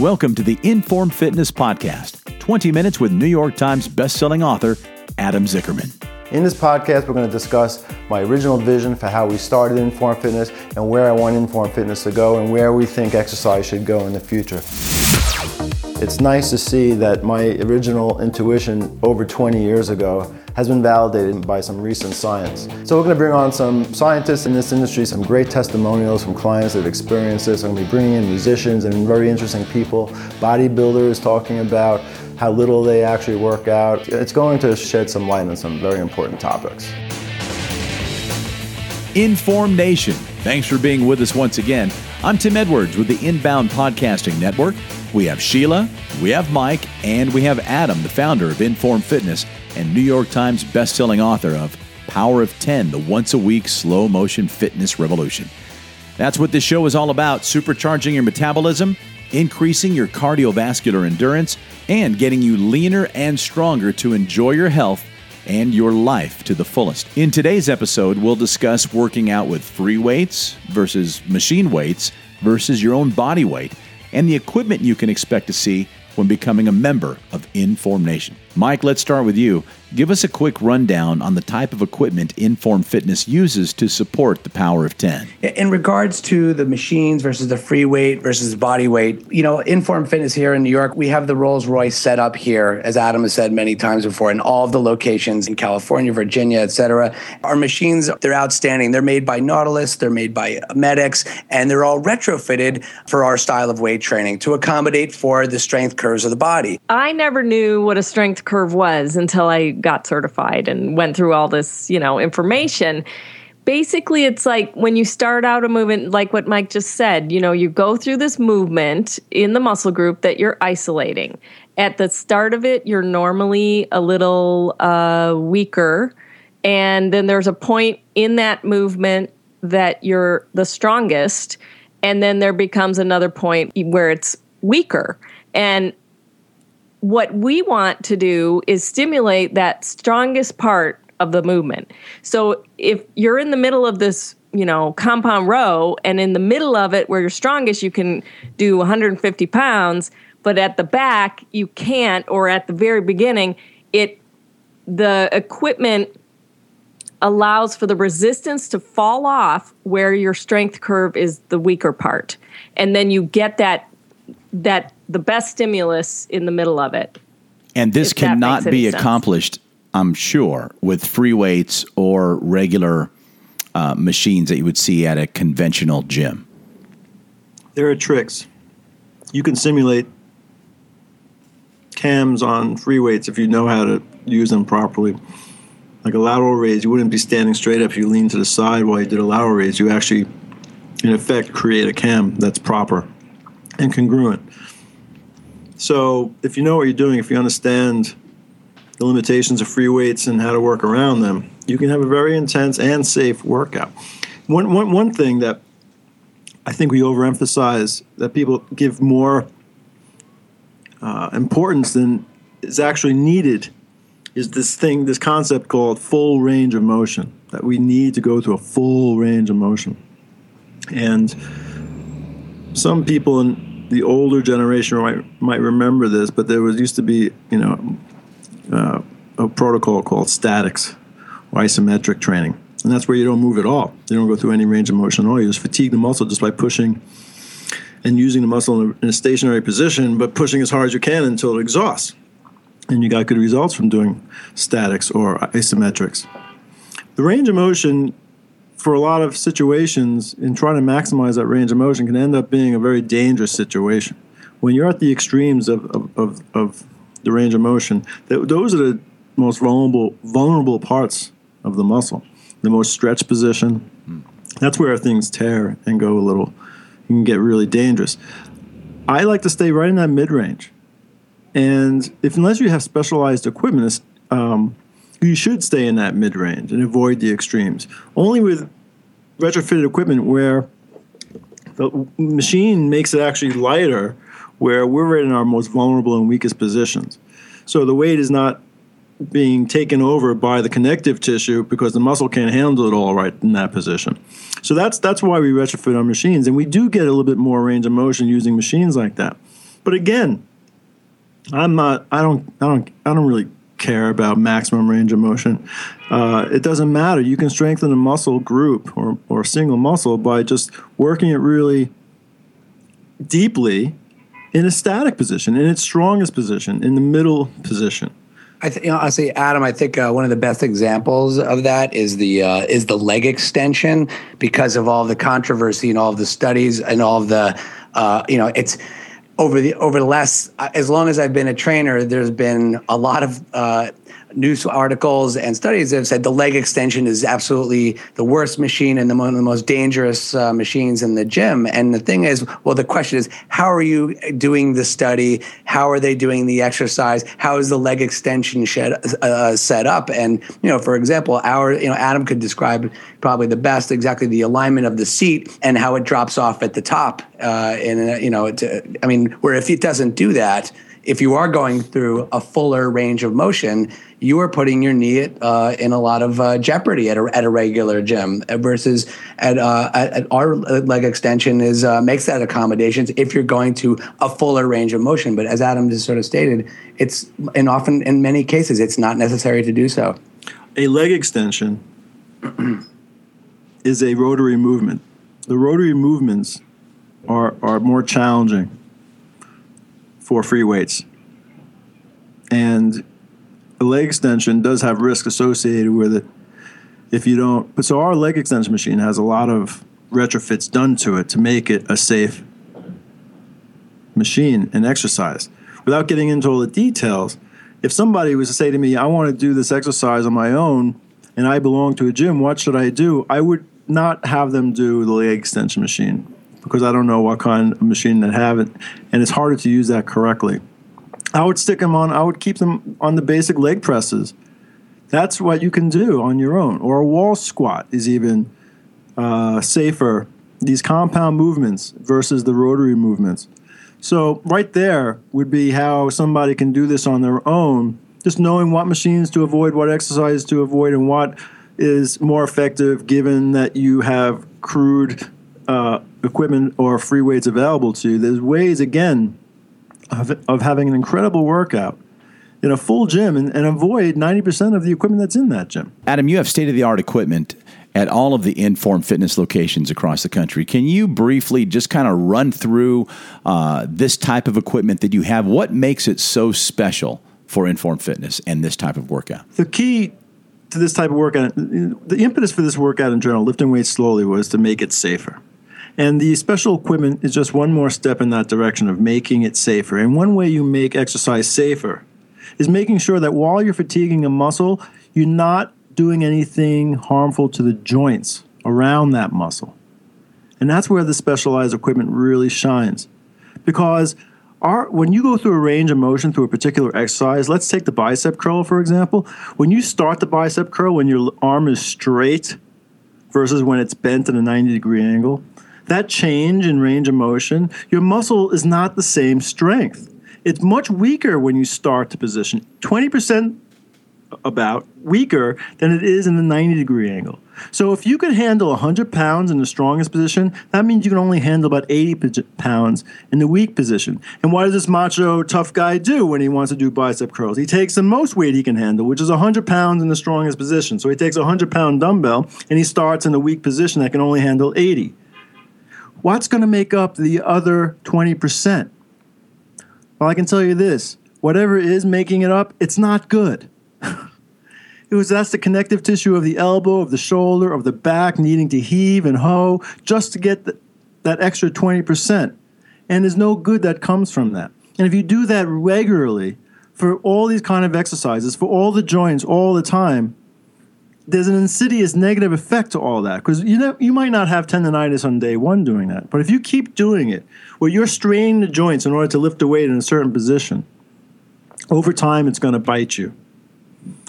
Welcome to the Inform Fitness Podcast 20 minutes with New York Times bestselling author Adam Zickerman. In this podcast, we're going to discuss my original vision for how we started Inform Fitness and where I want Inform Fitness to go and where we think exercise should go in the future. It's nice to see that my original intuition over 20 years ago has been validated by some recent science. So we're going to bring on some scientists in this industry, some great testimonials from clients that have experienced this. I'm going to be bringing in musicians and very interesting people, bodybuilders talking about how little they actually work out. It's going to shed some light on some very important topics. Inform Nation. Thanks for being with us once again. I'm Tim Edwards with the Inbound Podcasting Network. We have Sheila, we have Mike, and we have Adam, the founder of Inform Fitness and New York Times bestselling author of Power of 10, the once a week slow motion fitness revolution. That's what this show is all about supercharging your metabolism, increasing your cardiovascular endurance, and getting you leaner and stronger to enjoy your health and your life to the fullest. In today's episode, we'll discuss working out with free weights versus machine weights versus your own body weight and the equipment you can expect to see when becoming a member of Inform Nation. Mike, let's start with you. Give us a quick rundown on the type of equipment Inform Fitness uses to support the power of 10. In regards to the machines versus the free weight versus body weight, you know, Inform Fitness here in New York, we have the Rolls Royce set up here, as Adam has said many times before, in all of the locations in California, Virginia, et cetera. Our machines, they're outstanding. They're made by Nautilus, they're made by MedX, and they're all retrofitted for our style of weight training to accommodate for the strength curves of the body. I never knew what a strength curve was until I got certified and went through all this, you know, information. Basically, it's like when you start out a movement, like what Mike just said, you know, you go through this movement in the muscle group that you're isolating. At the start of it, you're normally a little uh, weaker. And then there's a point in that movement that you're the strongest. And then there becomes another point where it's weaker. And what we want to do is stimulate that strongest part of the movement. So if you're in the middle of this, you know, compound row and in the middle of it where you're strongest, you can do 150 pounds, but at the back you can't, or at the very beginning, it the equipment allows for the resistance to fall off where your strength curve is the weaker part. And then you get that that the best stimulus in the middle of it. And this cannot be sense. accomplished, I'm sure, with free weights or regular uh, machines that you would see at a conventional gym. There are tricks. You can simulate cams on free weights if you know how to use them properly. Like a lateral raise, you wouldn't be standing straight up if you lean to the side while you did a lateral raise. You actually, in effect, create a cam that's proper and congruent. So if you know what you're doing, if you understand the limitations of free weights and how to work around them, you can have a very intense and safe workout. One, one, one thing that I think we overemphasize that people give more uh, importance than is actually needed is this thing, this concept called full range of motion, that we need to go to a full range of motion. And some people in the older generation might might remember this, but there was used to be you know uh, a protocol called statics or isometric training, and that's where you don't move at all. You don't go through any range of motion at all. You just fatigue the muscle just by pushing and using the muscle in a, in a stationary position, but pushing as hard as you can until it exhausts. And you got good results from doing statics or isometrics. The range of motion for a lot of situations in trying to maximize that range of motion can end up being a very dangerous situation. When you're at the extremes of, of, of, of the range of motion, those are the most vulnerable vulnerable parts of the muscle. The most stretched position. Mm. That's where things tear and go a little. You can get really dangerous. I like to stay right in that mid range, and if unless you have specialized equipment, um, you should stay in that mid range and avoid the extremes. Only with retrofitted equipment where the machine makes it actually lighter, where we're in our most vulnerable and weakest positions. So the weight is not being taken over by the connective tissue because the muscle can't handle it all right in that position. So that's that's why we retrofit our machines, and we do get a little bit more range of motion using machines like that. But again, I'm not. I don't. I don't. I don't really care about maximum range of motion. Uh, it doesn't matter. You can strengthen a muscle group or, or single muscle by just working it really deeply in a static position, in its strongest position, in the middle position. I th- you know, Adam, I think uh, one of the best examples of that is the uh, is the leg extension because of all the controversy and all of the studies and all of the uh, you know it's over the over the last as long as I've been a trainer, there's been a lot of uh, news articles and studies have said the leg extension is absolutely the worst machine and the, one of the most dangerous uh, machines in the gym. And the thing is, well, the question is, how are you doing the study? How are they doing the exercise? How is the leg extension shed, uh, set up? And you know, for example, our you know Adam could describe probably the best exactly the alignment of the seat and how it drops off at the top. Uh, and uh, you know, to, I mean, where if it doesn't do that if you are going through a fuller range of motion, you are putting your knee at, uh, in a lot of uh, jeopardy at a, at a regular gym versus at, uh, at, our leg extension is uh, makes that accommodations if you're going to a fuller range of motion. But as Adam just sort of stated, it's and often in many cases it's not necessary to do so. A leg extension is a rotary movement. The rotary movements are, are more challenging for free weights. And a leg extension does have risk associated with it if you don't. But so our leg extension machine has a lot of retrofits done to it to make it a safe machine and exercise. Without getting into all the details, if somebody was to say to me, I want to do this exercise on my own and I belong to a gym, what should I do? I would not have them do the leg extension machine because I don't know what kind of machine they have it, and it's harder to use that correctly. I would stick them on. I would keep them on the basic leg presses. That's what you can do on your own. Or a wall squat is even uh, safer. These compound movements versus the rotary movements. So right there would be how somebody can do this on their own. Just knowing what machines to avoid, what exercises to avoid, and what is more effective given that you have crude uh, equipment or free weights available to you, there's ways, again, of, of having an incredible workout in a full gym and, and avoid 90% of the equipment that's in that gym. Adam, you have state of the art equipment at all of the Inform Fitness locations across the country. Can you briefly just kind of run through uh, this type of equipment that you have? What makes it so special for Inform Fitness and this type of workout? The key to this type of workout, the impetus for this workout in general, lifting weights slowly, was to make it safer. And the special equipment is just one more step in that direction of making it safer. And one way you make exercise safer is making sure that while you're fatiguing a muscle, you're not doing anything harmful to the joints around that muscle. And that's where the specialized equipment really shines. Because our, when you go through a range of motion through a particular exercise, let's take the bicep curl for example. When you start the bicep curl, when your arm is straight versus when it's bent at a 90 degree angle, that change in range of motion, your muscle is not the same strength. It's much weaker when you start the position, 20% about weaker than it is in the 90 degree angle. So if you can handle 100 pounds in the strongest position, that means you can only handle about 80 pounds in the weak position. And what does this macho tough guy do when he wants to do bicep curls? He takes the most weight he can handle, which is 100 pounds in the strongest position. So he takes a 100 pound dumbbell and he starts in the weak position that can only handle 80 what's going to make up the other 20%? Well, I can tell you this whatever is making it up, it's not good. it was that's the connective tissue of the elbow, of the shoulder, of the back needing to heave and hoe just to get the, that extra 20%. And there's no good that comes from that. And if you do that regularly for all these kind of exercises, for all the joints, all the time, there's an insidious negative effect to all that because you know you might not have tendonitis on day one doing that, but if you keep doing it, where you're straining the joints in order to lift the weight in a certain position, over time it's going to bite you.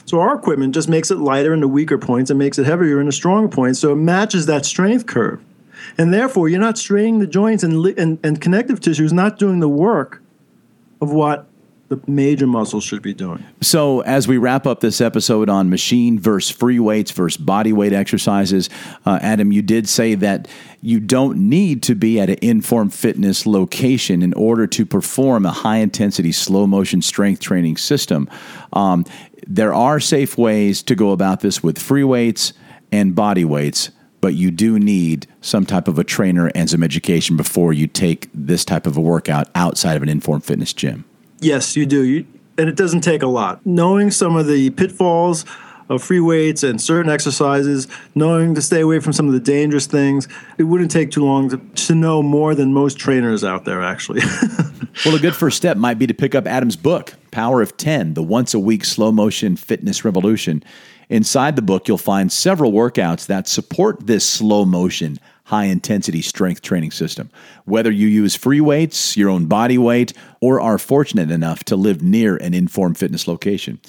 So our equipment just makes it lighter in the weaker points and makes it heavier in the stronger points, so it matches that strength curve, and therefore you're not straining the joints and and, and connective tissue is not doing the work of what the major muscles should be doing. So, as we wrap up this episode on machine versus free weights versus body weight exercises, uh, Adam, you did say that you don't need to be at an inform Fitness location in order to perform a high intensity, slow motion strength training system. Um, there are safe ways to go about this with free weights and body weights but you do need some type of a trainer and some education before you take this type of a workout outside of an inform Fitness gym. Yes, you do. You, and it doesn't take a lot. Knowing some of the pitfalls of free weights and certain exercises, knowing to stay away from some of the dangerous things, it wouldn't take too long to, to know more than most trainers out there, actually. well, a good first step might be to pick up Adam's book, Power of 10, the once a week slow motion fitness revolution. Inside the book, you'll find several workouts that support this slow motion, high intensity strength training system. Whether you use free weights, your own body weight, or are fortunate enough to live near an inform Fitness location.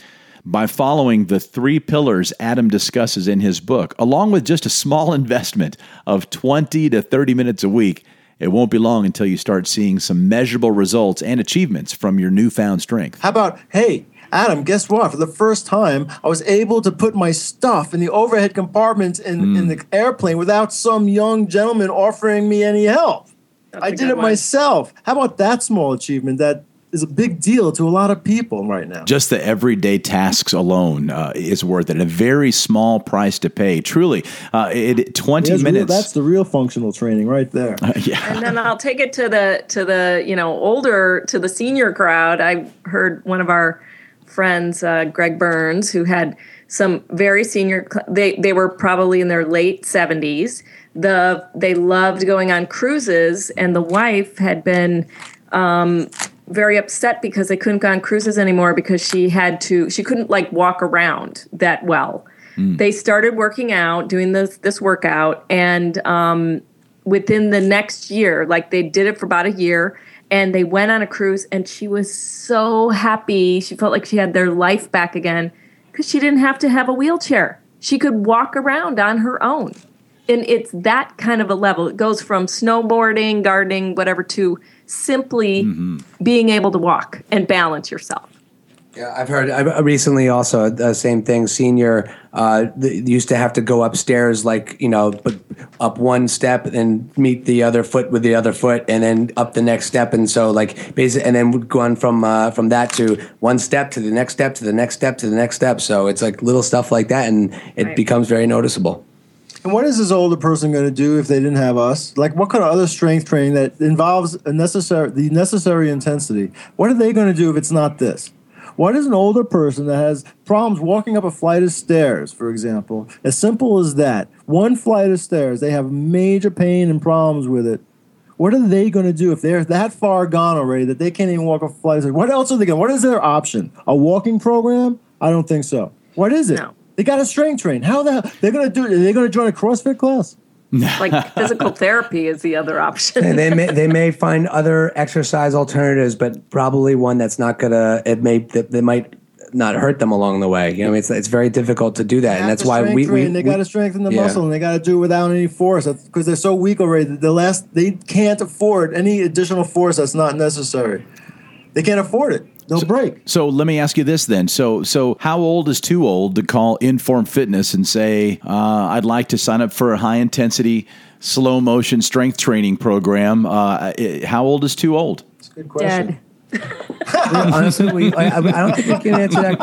By following the three pillars Adam discusses in his book, along with just a small investment of 20 to 30 minutes a week, it won't be long until you start seeing some measurable results and achievements from your newfound strength. How about, hey, Adam, guess what? For the first time, I was able to put my stuff in the overhead compartment in, mm. in the airplane without some young gentleman offering me any help. That's I did it one. myself. How about that small achievement that is a big deal to a lot of people right now. Just the everyday tasks alone uh, is worth it. A very small price to pay. Truly, uh, it, twenty minutes. Real, that's the real functional training right there. Uh, yeah. And then I'll take it to the to the you know older to the senior crowd. I heard one of our friends, uh, Greg Burns, who had some very senior. They they were probably in their late seventies. The they loved going on cruises, and the wife had been um, very upset because they couldn't go on cruises anymore because she had to. She couldn't like walk around that well. Mm. They started working out, doing this this workout, and um, within the next year, like they did it for about a year and they went on a cruise and she was so happy. She felt like she had their life back again because she didn't have to have a wheelchair. She could walk around on her own. And it's that kind of a level. It goes from snowboarding gardening whatever to simply mm-hmm. being able to walk and balance yourself yeah, I've heard. I recently also the same thing. Senior uh, used to have to go upstairs, like you know, but up one step and meet the other foot with the other foot, and then up the next step, and so like basically, and then would go on from uh, from that to one step to the next step to the next step to the next step. So it's like little stuff like that, and it right. becomes very noticeable. And what is this older person going to do if they didn't have us? Like, what kind of other strength training that involves a necessary the necessary intensity? What are they going to do if it's not this? What is an older person that has problems walking up a flight of stairs, for example? As simple as that. One flight of stairs, they have major pain and problems with it. What are they going to do if they're that far gone already that they can't even walk a flight of stairs? What else are they going? What is their option? A walking program? I don't think so. What is it? No. They got a strength train. How the hell they're going to do? It? Are they going to join a CrossFit class? like physical therapy is the other option. and they may they may find other exercise alternatives, but probably one that's not gonna it may that they might not hurt them along the way. You know, it's it's very difficult to do that, and that's why we, we, they got to strengthen the yeah. muscle and they got to do it without any force because they're so weak already. The last they can't afford any additional force that's not necessary. They can't afford it. They'll so, break. So let me ask you this then. So so how old is too old to call Inform Fitness and say uh, I'd like to sign up for a high intensity slow motion strength training program? Uh, how old is too old? It's a good question. Dead. honestly, we, I, I, don't think we can answer that.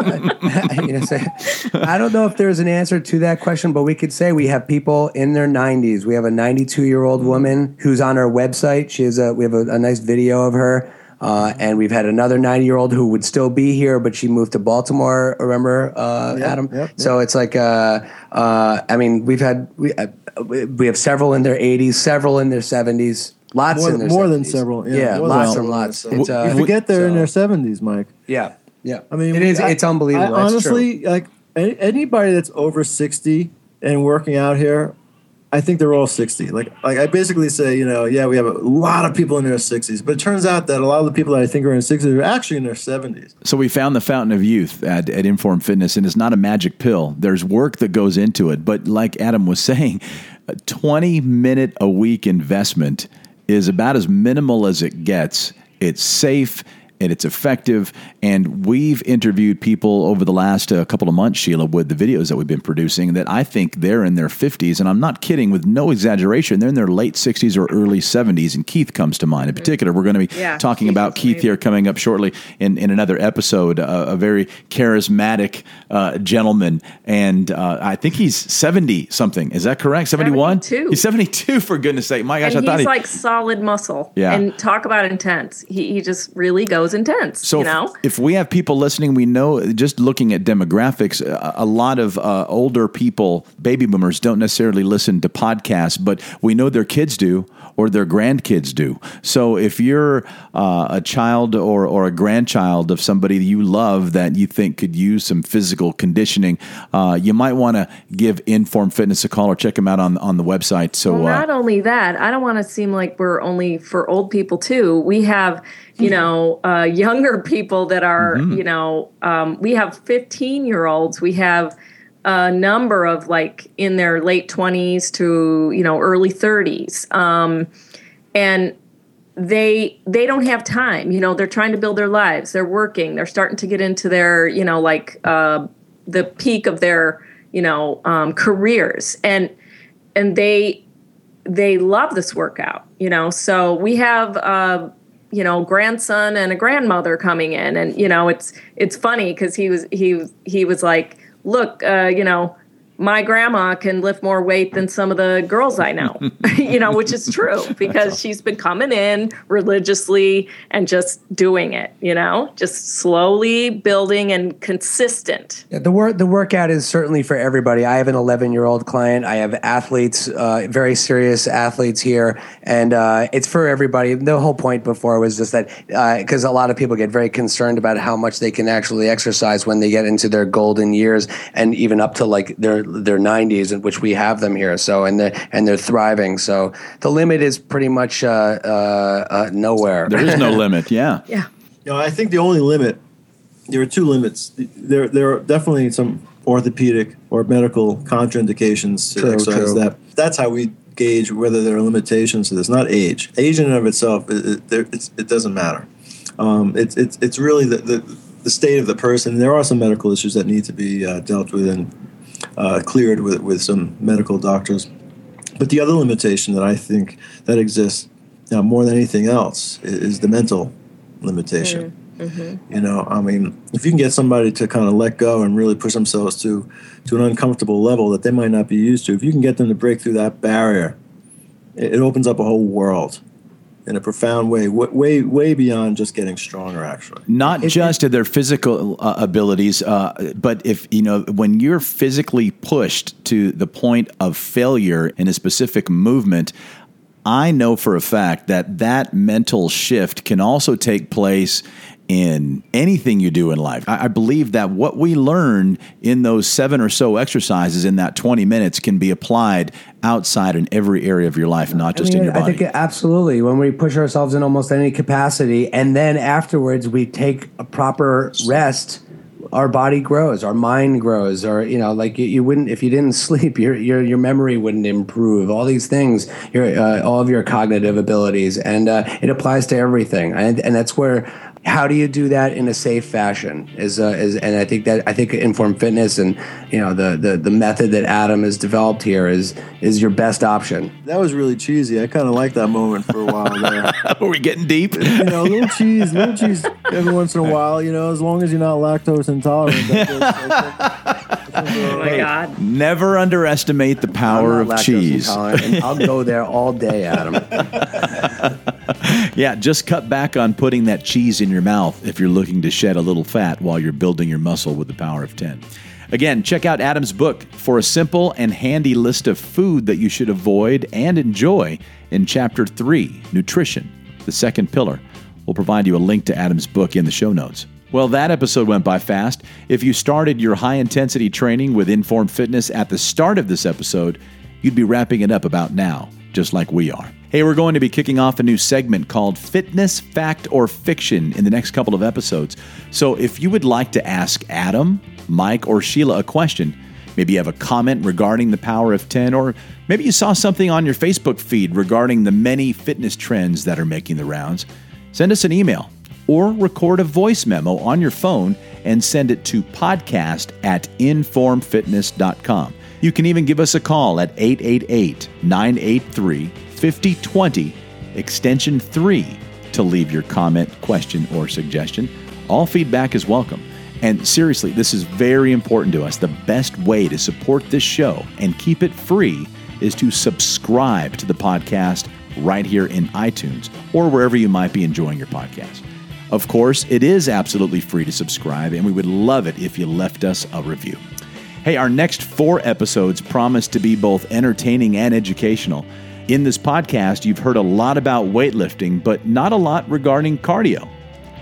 I don't know if there's an answer to that question, but we could say we have people in their 90s. We have a 92 year old woman who's on our website. She has a, we have a, a nice video of her uh, and we've had another 90 year old who would still be here, but she moved to Baltimore. Remember, uh, yep, Adam? Yep, yep. So it's like, uh, uh I mean, we've had we uh, we have several in their 80s, several in their 70s, lots more, in their more 70s. than several. Yeah, yeah lots and lots. It's, uh, you forget they're so, in their 70s, Mike. Yeah, yeah. I mean, it is. I, it's unbelievable. I, honestly, like anybody that's over 60 and working out here I think they're all 60. Like, like I basically say, you know, yeah, we have a lot of people in their 60s, but it turns out that a lot of the people that I think are in 60s are actually in their 70s. So we found the fountain of youth at, at Inform Fitness, and it's not a magic pill. There's work that goes into it, but like Adam was saying, a 20 minute a week investment is about as minimal as it gets. It's safe and it's effective. And we've interviewed people over the last uh, couple of months, Sheila, with the videos that we've been producing that I think they're in their 50s. And I'm not kidding with no exaggeration. They're in their late 60s or early 70s. And Keith comes to mind in particular. We're going to be Yeah, talking Keith about Keith here coming up shortly in, in another episode. Uh, a very charismatic uh, gentleman. And uh, I think he's 70 something. Is that correct? 71? 72. He's 72, for goodness sake. My gosh, and I thought he's he. like solid muscle. Yeah. And talk about intense. He, he just really goes intense. So you if- know? if, we have people listening, we know just looking at demographics, a, a lot of uh, older people, baby boomers, don't necessarily listen to podcasts, but we know their kids do or their grandkids do. So if you're uh, a child or, or a grandchild of somebody you love that you think could use some physical conditioning, uh, you might want to give Inform Fitness a call or check them out on, on the website. So Well, uh, not only that, I don't want to seem like we're only for old people too. We have, you know, uh, younger people that are, you know, um, we have 15 year olds. We have a number of like in their late 20s to, you know, early 30s. Um, and they they don't have time. You know they're trying to build their lives. They're working. They're starting to get into their you know like uh, the peak of their you know um, careers. And and they they love this workout you know? So we have uh you know grandson and a grandmother coming in. And you know it's it's funny because he was he he was like look uh you know my grandma can lift more weight than some of the girls I know, you know, which is true because she's been coming in religiously and just doing it, you know, just slowly building and consistent. Yeah, the work the workout is certainly for everybody. I have an 11 year old client. I have athletes, uh, very serious athletes here, and uh, it's for everybody. The whole point before was just that because a lot of people get very concerned about how much they can actually exercise when they get into their golden years and even up to like their their 90s, in which we have them here. So and they and they're thriving. So the limit is pretty much uh, uh, uh, nowhere. there is no limit. Yeah. Yeah. You know, I think the only limit, there are two limits. There, there are definitely some orthopedic or medical contraindications to True, exercise. true. That that's how we gauge whether there are limitations to this. Not age. Age in and of itself, it, it, there, it's, it doesn't matter. Um, it's it's it's really the, the the state of the person. There are some medical issues that need to be uh, dealt with and uh, cleared with with some medical doctors. But the other limitation that I think that exists uh, more than anything else is, is the mental limitation. You know, I mean, if you can get somebody to kind of let go and really push themselves to to an uncomfortable level that they might not be used to, if you can get them to break through that barrier, it, it opens up a whole world in a profound way, way way beyond just getting stronger. Actually, not just to their physical uh, abilities, uh, but if you know when you're physically pushed to the point of failure in a specific movement. I know for a fact that that mental shift can also take place in anything you do in life. I, I believe that what we learn in those seven or so exercises in that 20 minutes can be applied outside in every area of your life, not just I in your body. I think absolutely. When we push ourselves in almost any capacity, and then afterwards we take a proper rest, our body grows, our mind grows, or you know, like you, you wouldn't if you didn't sleep, your your your memory wouldn't improve. All these things, your uh, all of your cognitive abilities, and uh, it applies to everything. And and that's where. How do you do that in a safe fashion? Is, uh, is and I think that I think inform fitness and you know the, the the method that Adam has developed here is is your best option. that was really cheesy. I kind of like that moment for a while there. Are we getting deep? you know, a little cheese, little cheese every once in a while. You know, as long as you're not lactose intolerant. That feels- I think- I think we're Oh okay. my God. Never underestimate the power I'm of not lactose cheese. intolerant, and I'll go there all day, Adam. Yeah, just cut back on putting that cheese in your mouth if you're looking to shed a little fat while you're building your muscle with the power of 10. Again, check out Adam's book for a simple and handy list of food that you should avoid and enjoy in Chapter 3 Nutrition, the second pillar. We'll provide you a link to Adam's book in the show notes. Well, that episode went by fast. If you started your high intensity training with Inform Fitness at the start of this episode, you'd be wrapping it up about now, just like we are. Hey, we're going to be kicking off a new segment called Fitness Fact or Fiction in the next couple of episodes. So if you would like to ask Adam, Mike, or Sheila a question, maybe you have a comment regarding the power of 10, or maybe you saw something on your Facebook feed regarding the many fitness trends that are making the rounds, send us an email or record a voice memo on your phone and send it to podcast at informfitness.com. You can even give us a call at 888 983 5020, extension 3, to leave your comment, question, or suggestion. All feedback is welcome. And seriously, this is very important to us. The best way to support this show and keep it free is to subscribe to the podcast right here in iTunes or wherever you might be enjoying your podcast. Of course, it is absolutely free to subscribe, and we would love it if you left us a review. Hey, our next four episodes promise to be both entertaining and educational. In this podcast, you've heard a lot about weightlifting, but not a lot regarding cardio.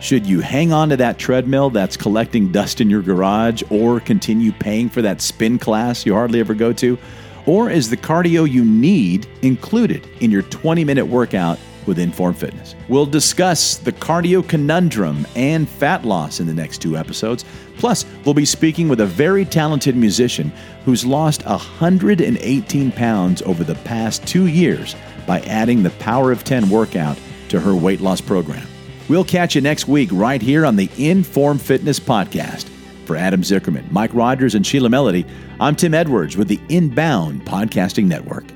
Should you hang on to that treadmill that's collecting dust in your garage or continue paying for that spin class you hardly ever go to? Or is the cardio you need included in your 20 minute workout with Inform Fitness? We'll discuss the cardio conundrum and fat loss in the next two episodes. Plus, we'll be speaking with a very talented musician who's lost 118 pounds over the past two years by adding the Power of 10 workout to her weight loss program. We'll catch you next week right here on the Inform Fitness Podcast. For Adam Zickerman, Mike Rogers, and Sheila Melody, I'm Tim Edwards with the Inbound Podcasting Network.